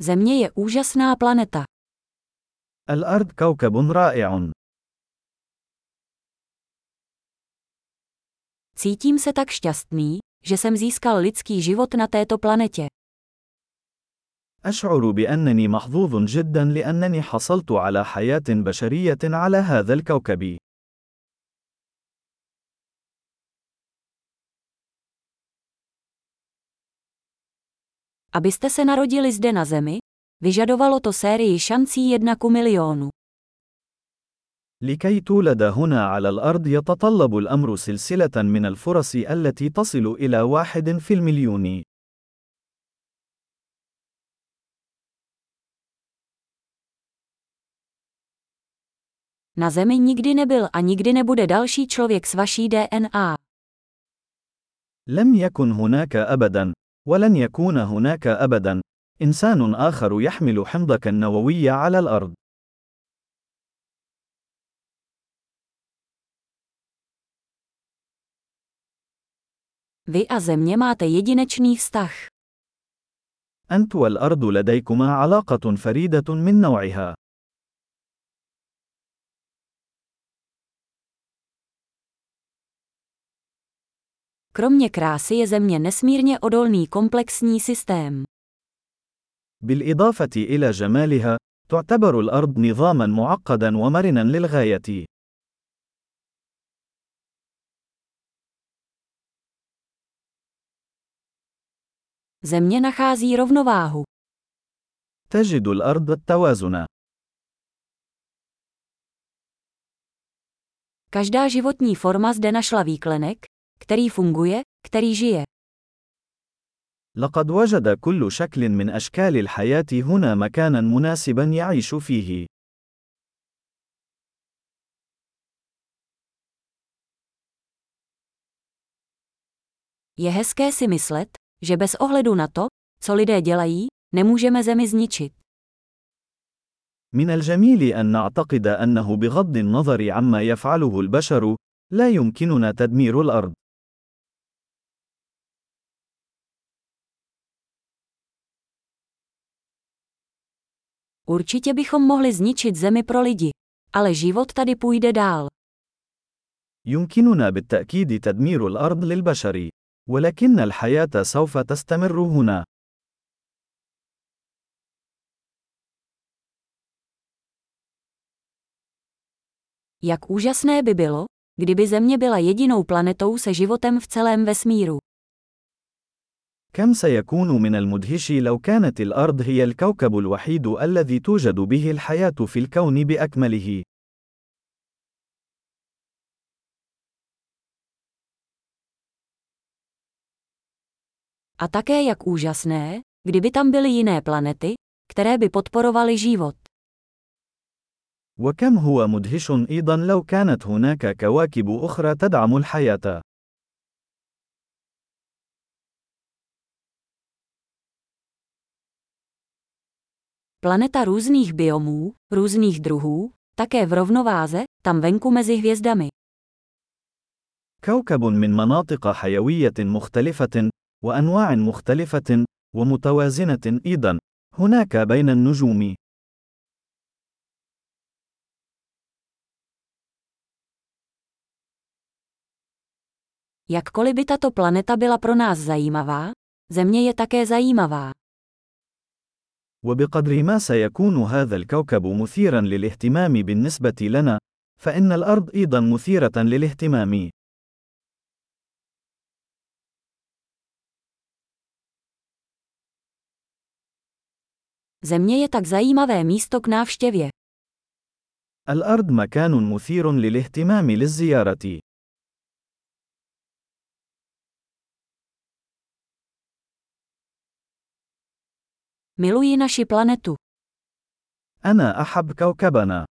Země je úžasná planeta. الأرض كوكب رائع. Cítím se tak šťastný, že jsem získal lidský život na této planetě. أشعر بأنني محظوظ جدا لأنني حصلت على حياة بشرية على هذا الكوكب. Abyste se narodili zde na Zemi, vyžadovalo to sérii šancí jedna ku milionu. لكي تولد هنا على الأرض يتطلب الأمر سلسلة من الفرص التي تصل إلى واحد في المليون. Na Zemi nikdy nebyl a nikdy nebude další člověk s vaší DNA. لم يكن هناك أبدا، ولن يكون هناك أبدا، إنسان آخر يحمل حمضك النووي على الأرض. Vy a Země máte jedinečný vztah. أنت والأرض لديكما علاقة فريدة من نوعها. Kromě krásy je Země nesmírně odolný komplexní systém. بالإضافة إلى جمالها، تعتبر الأرض نظامًا معقدًا ومرنًا للغاية. Země nachází rovnováhu. تجد الأرض التوازن. Každá životní forma zde našla výklenek, který funguje, který žije. لقد وجد كل شكل من أشكال الحياة هنا مكانا مناسبا يعيش فيه. Je hezké si myslet, že bez ohledu na to, co lidé dělají, nemůžeme zemi zničit. من الجميل أن نعتقد أنه بغض النظر عما يفعله البشر، لا يمكننا تدمير الأرض. Určitě bychom mohli zničit zemi pro lidi. Ale život tady půjde dál. يمكننا بالتأكيد تدمير الأرض للبشر، ولكن الحياة سوف تستمر هنا. Jak úžasné by bylo, kdyby Země byla jedinou planetou se životem v celém vesmíru. كم سيكون من المدهش لو كانت الأرض هي الكوكب الوحيد الذي توجد به الحياة في الكون بأكمله. A také jak úžasné, kdyby tam byly jiné planety, které by podporovaly život. وكم هو مدهش أيضا لو كانت هناك كواكب أخرى تدعم الحياة. Planeta různých biomů, různých druhů, také v rovnováze, tam venku mezi hvězdami. كوكب من مناطق حيوية مختلفة، وأنواع مختلفة، ومتوازنة أيضا، هناك بين النجوم. Jakkoliv by tato planeta byla pro nás zajímavá, Země je také zajímavá. وبقدر ما سيكون هذا الكوكب مثيرا للاهتمام بالنسبة لنا، فإن الأرض أيضا مثيرة للاهتمام. Země je tak zajímavé místo k návštěvě. الأرض مكان مثير للاهتمام للزيارة. Miluji naši planetu. أنا أحب كوكبنا.